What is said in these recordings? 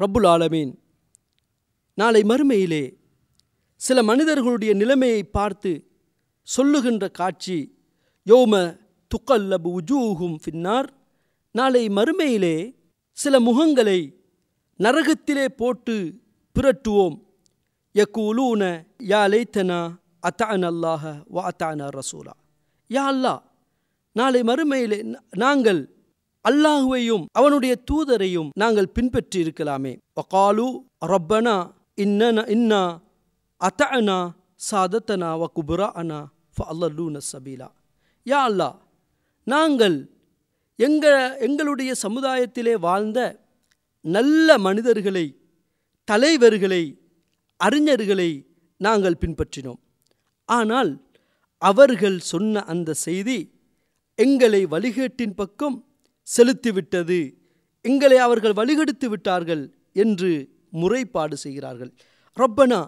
ரப்புல் ஆலமீன். நாளை மறுமையிலே சில மனிதர்களுடைய நிலைமையை பார்த்து சொல்லுகின்ற காட்சி யோம துக்கல்லபு உஜூஹும் ஃபின்னார். நாளை மறுமையிலே சில முகங்களை நரகத்திலே போட்டு பிரட்டுவோம். யக்கூலூன யா லைத்தனா அத்தான் அல்லாஹ வ அத்தான ரசூலா. யா அல்லாஹ் நாளை மறுமையிலே நாங்கள் அல்லாஹுவையும் அவனுடைய தூதரையும் நாங்கள் பின்பற்றி இருக்கலாமே வகாலு ரப்பனா இன்னன இன்னா அத்தனா சாதத்தனா வ குபுரா அனா ஃப அல்லூன சபீலா. யா அல்லாஹ் நாங்கள் எங்கள் எங்களுடைய சமுதாயத்திலே வாழ்ந்த நல்ல மனிதர்களை தலைவர்களை அறிஞர்களை நாங்கள் பின்பற்றினோம். ஆனால் அவர்கள் சொன்ன அந்த செய்தி எங்களை வழிகேட்டின் பக்கம் செலுத்திவிட்டது. எங்களை அவர்கள் வழிகெடுத்து விட்டார்கள் என்று முறைப்பாடு செய்கிறார்கள். ரப்பனா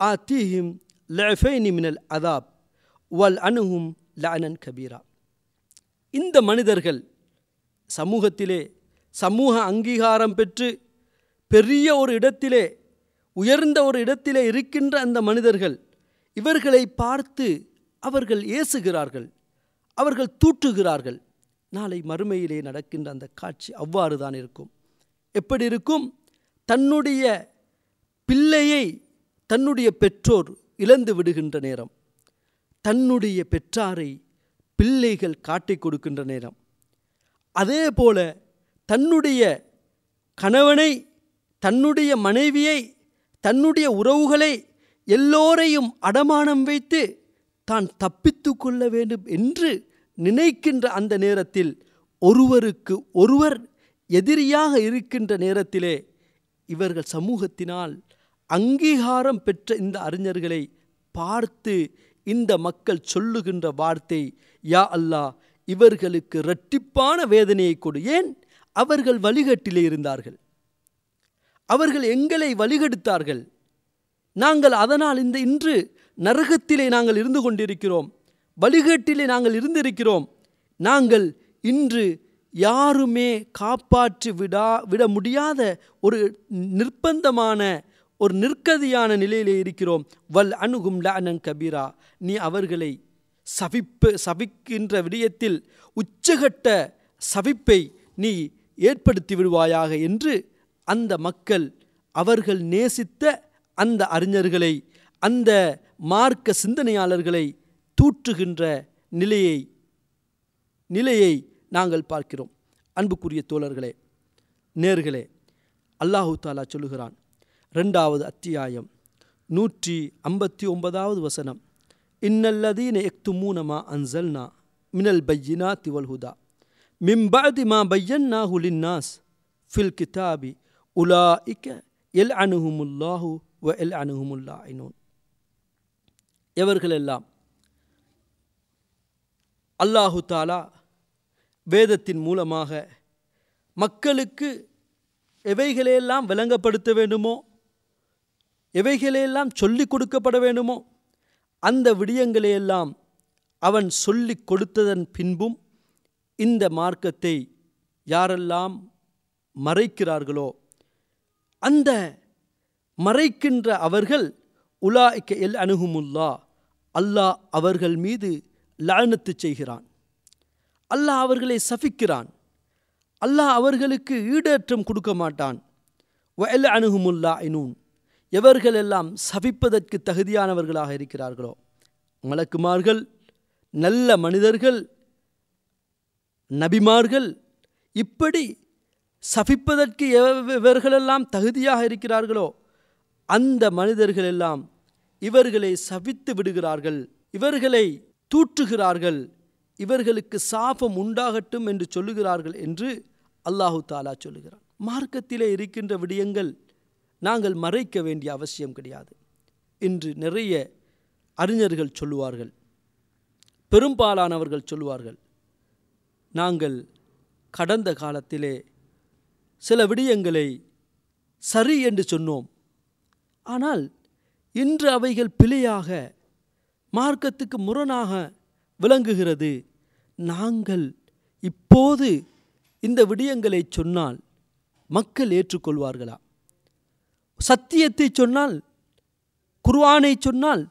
ஆத்தீஹிம் லஃபைனி மினல் அதாப் வல் அணுகும் லனன் கபீரா. இந்த மனிதர்கள் சமூகத்திலே சமூக அங்கீகாரம் பெற்று பெரிய ஒரு இடத்திலே உயர்ந்த ஒரு இடத்திலே இருக்கின்ற அந்த மனிதர்கள் இவர்களை பார்த்து அவர்கள் ஏசுகிறார்கள் அவர்கள் தூற்றுகிறார்கள். நாளை மறுமையிலே நடக்கின்ற அந்த காட்சி அவ்வாறு தான் இருக்கும். எப்படி இருக்கும்? தன்னுடைய பிள்ளையை தன்னுடைய பெற்றோர் இழந்து விடுகின்ற நேரம். தன்னுடைய பெற்றாரை பிள்ளைகள் காட்டிக் கொடுக்கின்ற நேரம். அதே போல தன்னுடைய கணவனை தன்னுடைய மனைவியை தன்னுடைய உறவுகளை எல்லோரையும் அடமானம் வைத்து தான் தப்பித்து கொள்ள வேண்டும் என்று நினைக்கின்ற அந்த நேரத்தில் ஒருவருக்கு ஒருவர் எதிரியாக இருக்கின்ற நேரத்திலே இவர்கள் சமூகத்தினால் அங்கீகாரம் பெற்ற இந்த அறிஞர்களை பார்த்து இந்த மக்கள் சொல்லுகின்ற வார்த்தை யா அல்லாஹ் இவர்களுக்கு இரட்டிப்பான வேதனையை கொடு. ஏன்? அவர்கள் வழிகட்டிலே இருந்தார்கள். அவர்கள் எங்களை வழிகெடுத்தார்கள். நாங்கள் அதனால் இந்த இன்று நரகத்திலே நாங்கள் இருந்து கொண்டிருக்கிறோம். வழிகேட்டிலே நாங்கள் இருந்திருக்கிறோம். நாங்கள் இன்று யாருமே காப்பாற்றி விடா விட முடியாத ஒரு நிர்பந்தமான ஒரு நிற்கதியான நிலையிலே இருக்கிறோம். வல் அணுகும் லானன் கபீரா. நீ அவர்களை சவிப்பு சபிக்கின்ற விடயத்தில் உச்சகட்ட சவிப்பை நீ ஏற்படுத்தி விடுவாயாக என்று அந்த மக்கள் அவர்கள் நேசித்த அந்த அறிஞர்களை அந்த மார்க்க சிந்தனையாளர்களை தூற்றுகின்ற நிலையை நிலையை நாங்கள் பார்க்கிறோம். அன்புக்குரிய தோழர்களே நேர்களே அல்லாஹு தாலா சொல்லுகிறான் ரெண்டாவது அத்தியாயம் நூற்றி ஐம்பத்தி ஒன்பதாவது வசனம் இன்னல்லதீன எக்துமூனமா அன்சல்னா மினல் பையினா திவல்ஹுதா மிம்பாதிமா மிம்பாதி மா பையன்னாஹு லின்னாஸ் ஃபில் கிதாபி உலாஇக்க எல் அணுகுமுல்லாஹு வ எல் அணுகுமுல்லா எவர்களெல்லாம் அல்லாஹு தாலா வேதத்தின் மூலமாக மக்களுக்கு எவைகளையெல்லாம் விளங்கப்படுத்த வேண்டுமோ எவைகளையெல்லாம் சொல்லிக் கொடுக்கப்பட வேண்டுமோ அந்த விடயங்களையெல்லாம் அவன் சொல்லிக் கொடுத்ததன் பின்பும் இந்த மார்க்கத்தை யாரெல்லாம் மறைக்கிறார்களோ அந்த மறைக்கின்ற அவர்கள் உலாய்க்க எல் அணுகுமுல்லா அல்லாஹ் அவர்கள் மீது லானத்து செய்கிறான். அல்லாஹ் அவர்களை சபிக்கிறான். அல்லாஹ் அவர்களுக்கு ஈடேற்றம் கொடுக்க மாட்டான். வயல் அணுகுமுல்லா இனூன் எவர்களெல்லாம் சபிப்பதற்கு தகுதியானவர்களாக இருக்கிறார்களோ மலக்குமார்கள் நல்ல மனிதர்கள் நபிமார்கள் இப்படி சபிப்பதற்கு இவர்களெல்லாம் தகுதியாக இருக்கிறார்களோ அந்த மனிதர்கள் எல்லாம் இவர்களை சபித்து விடுகிறார்கள். இவர்களை தூற்றுகிறார்கள். இவர்களுக்கு சாபம் உண்டாகட்டும் என்று சொல்லுகிறார்கள் என்று அல்லாஹு தாலா சொல்லுகிறான். மார்க்கத்திலே இருக்கின்ற விடயங்கள் நாங்கள் மறைக்க வேண்டிய அவசியம் கிடையாது இன்று நிறைய அறிஞர்கள் சொல்லுவார்கள். பெரும்பாலானவர்கள் சொல்லுவார்கள். நாங்கள் கடந்த காலத்திலே சில விடயங்களை சரி என்று சொன்னோம். ஆனால் இன்று அவைகள் பிழையாக மார்க்கத்துக்கு முரணாக விளங்குகிறது. நாங்கள் இப்போது இந்த விடயங்களை சொன்னால் மக்கள் ஏற்றுக்கொள்வார்களா? சத்தியத்தை சொன்னால் குர்வானை சொன்னால்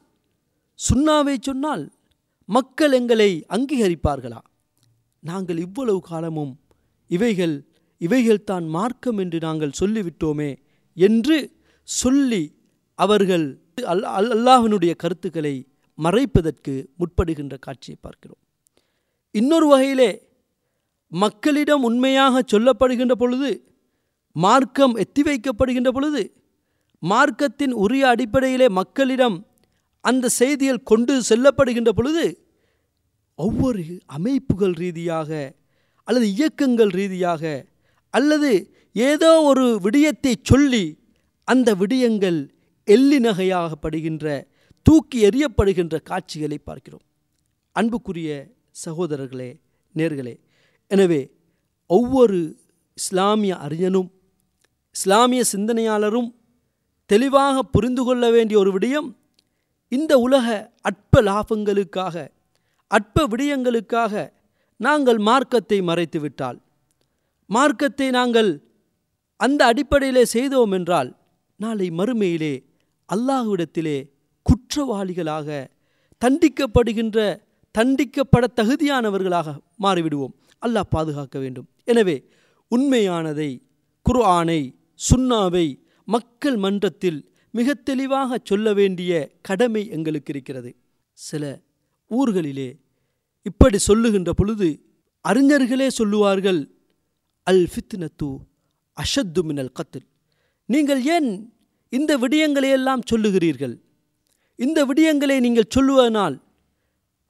சுண்ணாவை சொன்னால் மக்கள் எங்களை அங்கீகரிப்பார்களா? நாங்கள் இவ்வளவு காலமும் இவைகள் இவைகள்தான் மார்க்கம் என்று நாங்கள் சொல்லிவிட்டோமே என்று சொல்லி அவர்கள் அல் அல்- கருத்துக்களை மறைப்பதற்கு முற்படுகின்ற காட்சியை பார்க்கிறோம். இன்னொரு வகையிலே மக்களிடம் உண்மையாக சொல்லப்படுகின்ற பொழுது மார்க்கம் எத்தி வைக்கப்படுகின்ற பொழுது மார்க்கத்தின் உரிய அடிப்படையிலே மக்களிடம் அந்த செய்தியில் கொண்டு செல்லப்படுகின்ற பொழுது ஒவ்வொரு அமைப்புகள் ரீதியாக அல்லது இயக்கங்கள் ரீதியாக அல்லது ஏதோ ஒரு விடயத்தை சொல்லி அந்த விடயங்கள் எள்ளி நகையாகப்படுகின்ற தூக்கி எறியப்படுகின்ற காட்சிகளை பார்க்கிறோம். அன்புக்குரிய சகோதரர்களே நேர்களே எனவே ஒவ்வொரு இஸ்லாமிய அறிஞனும் இஸ்லாமிய சிந்தனையாளரும் தெளிவாக புரிந்து கொள்ள வேண்டிய ஒரு விடயம் இந்த உலக அற்ப லாபங்களுக்காக அற்ப விடயங்களுக்காக நாங்கள் மார்க்கத்தை மறைத்து விட்டால் மார்க்கத்தை நாங்கள் அந்த அடிப்படையிலே செய்தோம் என்றால் நாளை மறுமையிலே அல்லாஹ்விடத்திலே குற்றவாளிகளாக தண்டிக்கப்படுகின்ற தண்டிக்கப்பட தகுதியானவர்களாக மாறிவிடுவோம். அல்லாஹ் பாதுகாக்க வேண்டும். எனவே உண்மையானதை குர்ஆனை சுன்னாவை மக்கள் மன்றத்தில் மிக தெளிவாக சொல்ல வேண்டிய கடமை எங்களுக்கு இருக்கிறது. சில ஊர்களிலே இப்படி சொல்லுகின்ற பொழுது அறிஞர்களே சொல்லுவார்கள் அல் ஃபித்னத்து அஷத்து மினல் கத்தில் நீங்கள் ஏன் இந்த விடயங்களையெல்லாம் சொல்லுகிறீர்கள்? இந்த விடயங்களை நீங்கள் சொல்லுவதனால்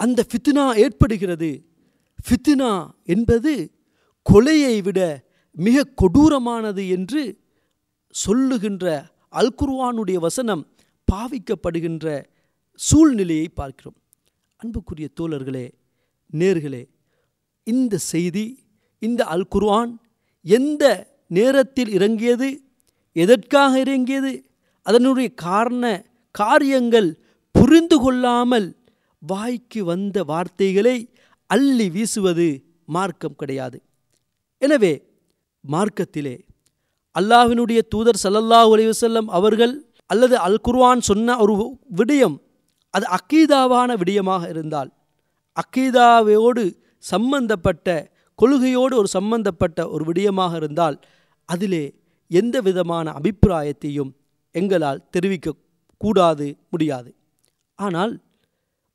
அந்த ஃபித்னா ஏற்படுகிறது. ஃபித்னா என்பது கொலையை விட மிக கொடூரமானது என்று சொல்லுகின்ற அல்குர்வானுடைய வசனம் பாவிக்கப்படுகின்ற சூழ்நிலையை பார்க்கிறோம். அன்புக்குரிய தோழர்களே நேர்களே இந்த செய்தி இந்த அல் குர்ஆன் எந்த நேரத்தில் இறங்கியது எதற்காக இறங்கியது அதனுடைய காரண காரியங்கள் புரிந்து கொள்ளாமல் வாய்க்கு வந்த வார்த்தைகளை அள்ளி வீசுவது மார்க்கம் கிடையாது. எனவே மார்க்கத்திலே அல்லாஹினுடைய தூதர் ஸல்லல்லாஹு அலைஹி அவர்கள் அல்லது அல் குர்வான் சொன்ன ஒரு விடயம் அது அக்கீதாவான விடயமாக இருந்தால் அக்கீதாவோடு சம்பந்தப்பட்ட கொள்கையோடு ஒரு சம்பந்தப்பட்ட ஒரு விடயமாக இருந்தால் அதிலே எந்த விதமான அபிப்பிராயத்தையும் எங்களால் தெரிவிக்க கூடாது முடியாது. ஆனால்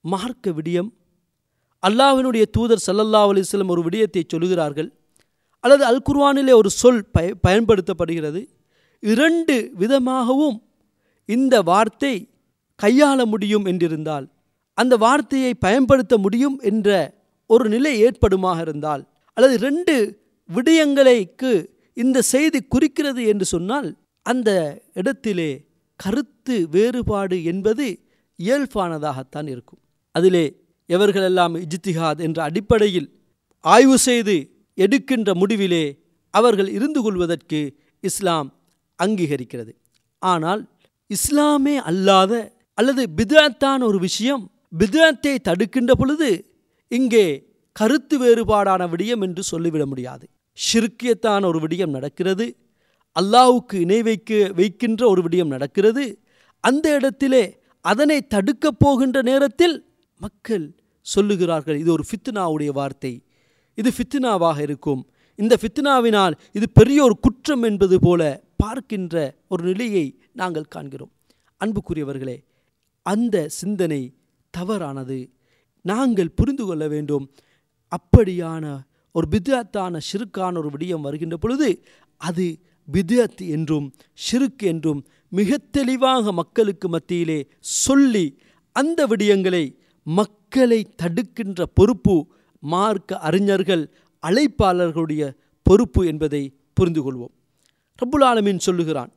மார்க்க விடியம் அல்லாஹினுடைய தூதர் சல்லல்லா அலிஸ்லம் ஒரு விடயத்தை சொல்கிறார்கள் அல்லது அல் குர்வானிலே ஒரு சொல் பய பயன்படுத்தப்படுகிறது. இரண்டு விதமாகவும் இந்த வார்த்தை கையாள முடியும் என்றிருந்தால் அந்த வார்த்தையை பயன்படுத்த முடியும் என்ற ஒரு நிலை ஏற்படுமாக இருந்தால் அல்லது ரெண்டு விடயங்களைக்கு இந்த செய்தி குறிக்கிறது என்று சொன்னால் அந்த இடத்திலே கருத்து வேறுபாடு என்பது இயல்பானதாகத்தான் இருக்கும். அதிலே எவர்களெல்லாம் இஜித்திஹாத் என்ற அடிப்படையில் ஆய்வு செய்து எடுக்கின்ற முடிவிலே அவர்கள் இருந்து கொள்வதற்கு இஸ்லாம் அங்கீகரிக்கிறது. ஆனால் இஸ்லாமே அல்லாத அல்லது பிதாத்தான ஒரு விஷயம் பிதாத்தை தடுக்கின்ற பொழுது இங்கே கருத்து வேறுபாடான விடயம் என்று சொல்லிவிட முடியாது. ஷிர்கியத்தான ஒரு விடயம் நடக்கிறது. அல்லாவுக்கு இணை வைக்க வைக்கின்ற ஒரு விடயம் நடக்கிறது. அந்த இடத்திலே அதனை தடுக்கப் போகின்ற நேரத்தில் மக்கள் சொல்லுகிறார்கள் இது ஒரு ஃபித்னாவுடைய வார்த்தை. இது ஃபித்னாவாக இருக்கும். இந்த ஃபித்னாவினால் இது பெரிய ஒரு குற்றம் என்பது போல பார்க்கின்ற ஒரு நிலையை நாங்கள் காண்கிறோம். அன்புக்குரியவர்களே அந்த சிந்தனை தவறானது. நாங்கள் புரிந்து கொள்ள வேண்டும் அப்படியான ஒரு பிதாத்தான ஷிருக்கான ஒரு விடயம் வருகின்ற பொழுது அது பித்அத் என்றும் ஷிருக்கு என்றும் மிக தெளிவாக மக்களுக்கு மத்தியிலே சொல்லி அந்த விடயங்களை மக்களை தடுக்கின்ற பொறுப்பு மார்க்க அறிஞர்கள் அழைப்பாளர்களுடைய பொறுப்பு என்பதை புரிந்து கொள்வோம். ரப்புல் ஆலமீன் சொல்லுகிறான்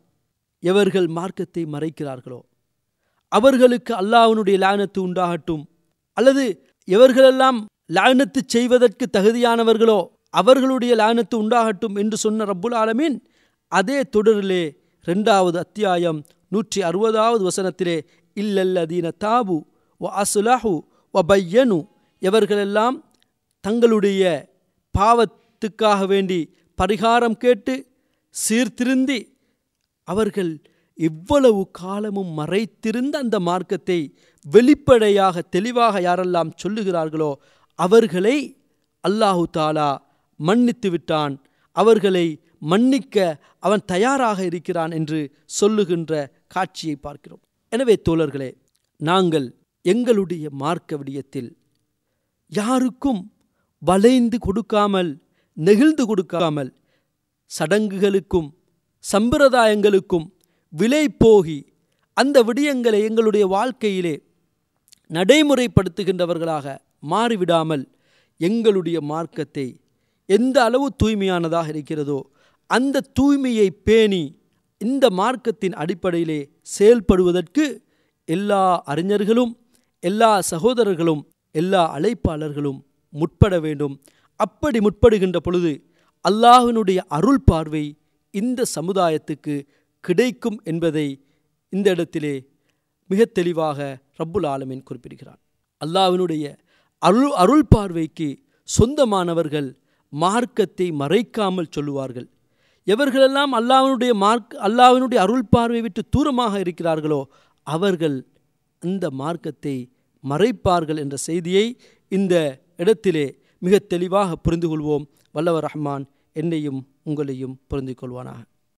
எவர்கள் மார்க்கத்தை மறைக்கிறார்களோ அவர்களுக்கு அல்லாஹனுடைய லானத்து உண்டாகட்டும் அல்லது எவர்களெல்லாம் லானத்து செய்வதற்கு தகுதியானவர்களோ அவர்களுடைய லானத்து உண்டாகட்டும் என்று சொன்ன ரப்புல் ஆலமீன் அதே தொடரிலே ரெண்டாவது அத்தியாயம் நூற்றி அறுபதாவது வசனத்திலே இல்லல்லதீன தாபு வ அசுலஹு வ பையனு. எவர்களெல்லாம் தங்களுடைய பாவத்துக்காக வேண்டி பரிகாரம் கேட்டு சீர்திருந்தி அவர்கள் இவ்வளவு காலமும் மறைத்திருந்த அந்த மார்க்கத்தை வெளிப்படையாக தெளிவாக யாரெல்லாம் சொல்லுகிறார்களோ அவர்களை அல்லாஹு தாலா மன்னித்து விட்டான். அவர்களை மன்னிக்க அவன் தயாராக இருக்கிறான் என்று சொல்லுகின்ற காட்சியை பார்க்கிறோம். எனவே தோழர்களே நாங்கள் எங்களுடைய மார்க்க விடயத்தில் யாருக்கும் வளைந்து கொடுக்காமல் நெகிழ்ந்து கொடுக்காமல் சடங்குகளுக்கும் சம்பிரதாயங்களுக்கும் விலை போகி அந்த விடயங்களை எங்களுடைய வாழ்க்கையிலே நடைமுறைப்படுத்துகின்றவர்களாக மாறிவிடாமல் எங்களுடைய மார்க்கத்தை எந்த அளவு தூய்மையானதாக இருக்கிறதோ அந்த தூய்மையை பேணி இந்த மார்க்கத்தின் அடிப்படையிலே செயல்படுவதற்கு எல்லா அறிஞர்களும் எல்லா சகோதரர்களும் எல்லா அழைப்பாளர்களும் முற்பட வேண்டும். அப்படி முற்படுகின்ற பொழுது அல்லாஹினுடைய அருள் பார்வை இந்த சமுதாயத்துக்கு கிடைக்கும் என்பதை இந்த இடத்திலே மிக தெளிவாக ரப்புல் ஆலமின் குறிப்பிடுகிறான் அல்லாவினுடைய அருள் அருள் பார்வைக்கு சொந்தமானவர்கள் மார்க்கத்தை மறைக்காமல் சொல்லுவார்கள். எவர்களெல்லாம் அல்லாவினுடைய மார்க் அல்லாவினுடைய அருள் பார்வை விட்டு தூரமாக இருக்கிறார்களோ அவர்கள் அந்த மார்க்கத்தை மறைப்பார்கள் என்ற செய்தியை இந்த இடத்திலே மிக தெளிவாக புரிந்து கொள்வோம் வல்லவர் ரஹ்மான் என்னையும் உங்களையும் புரிந்து கொள்வானாக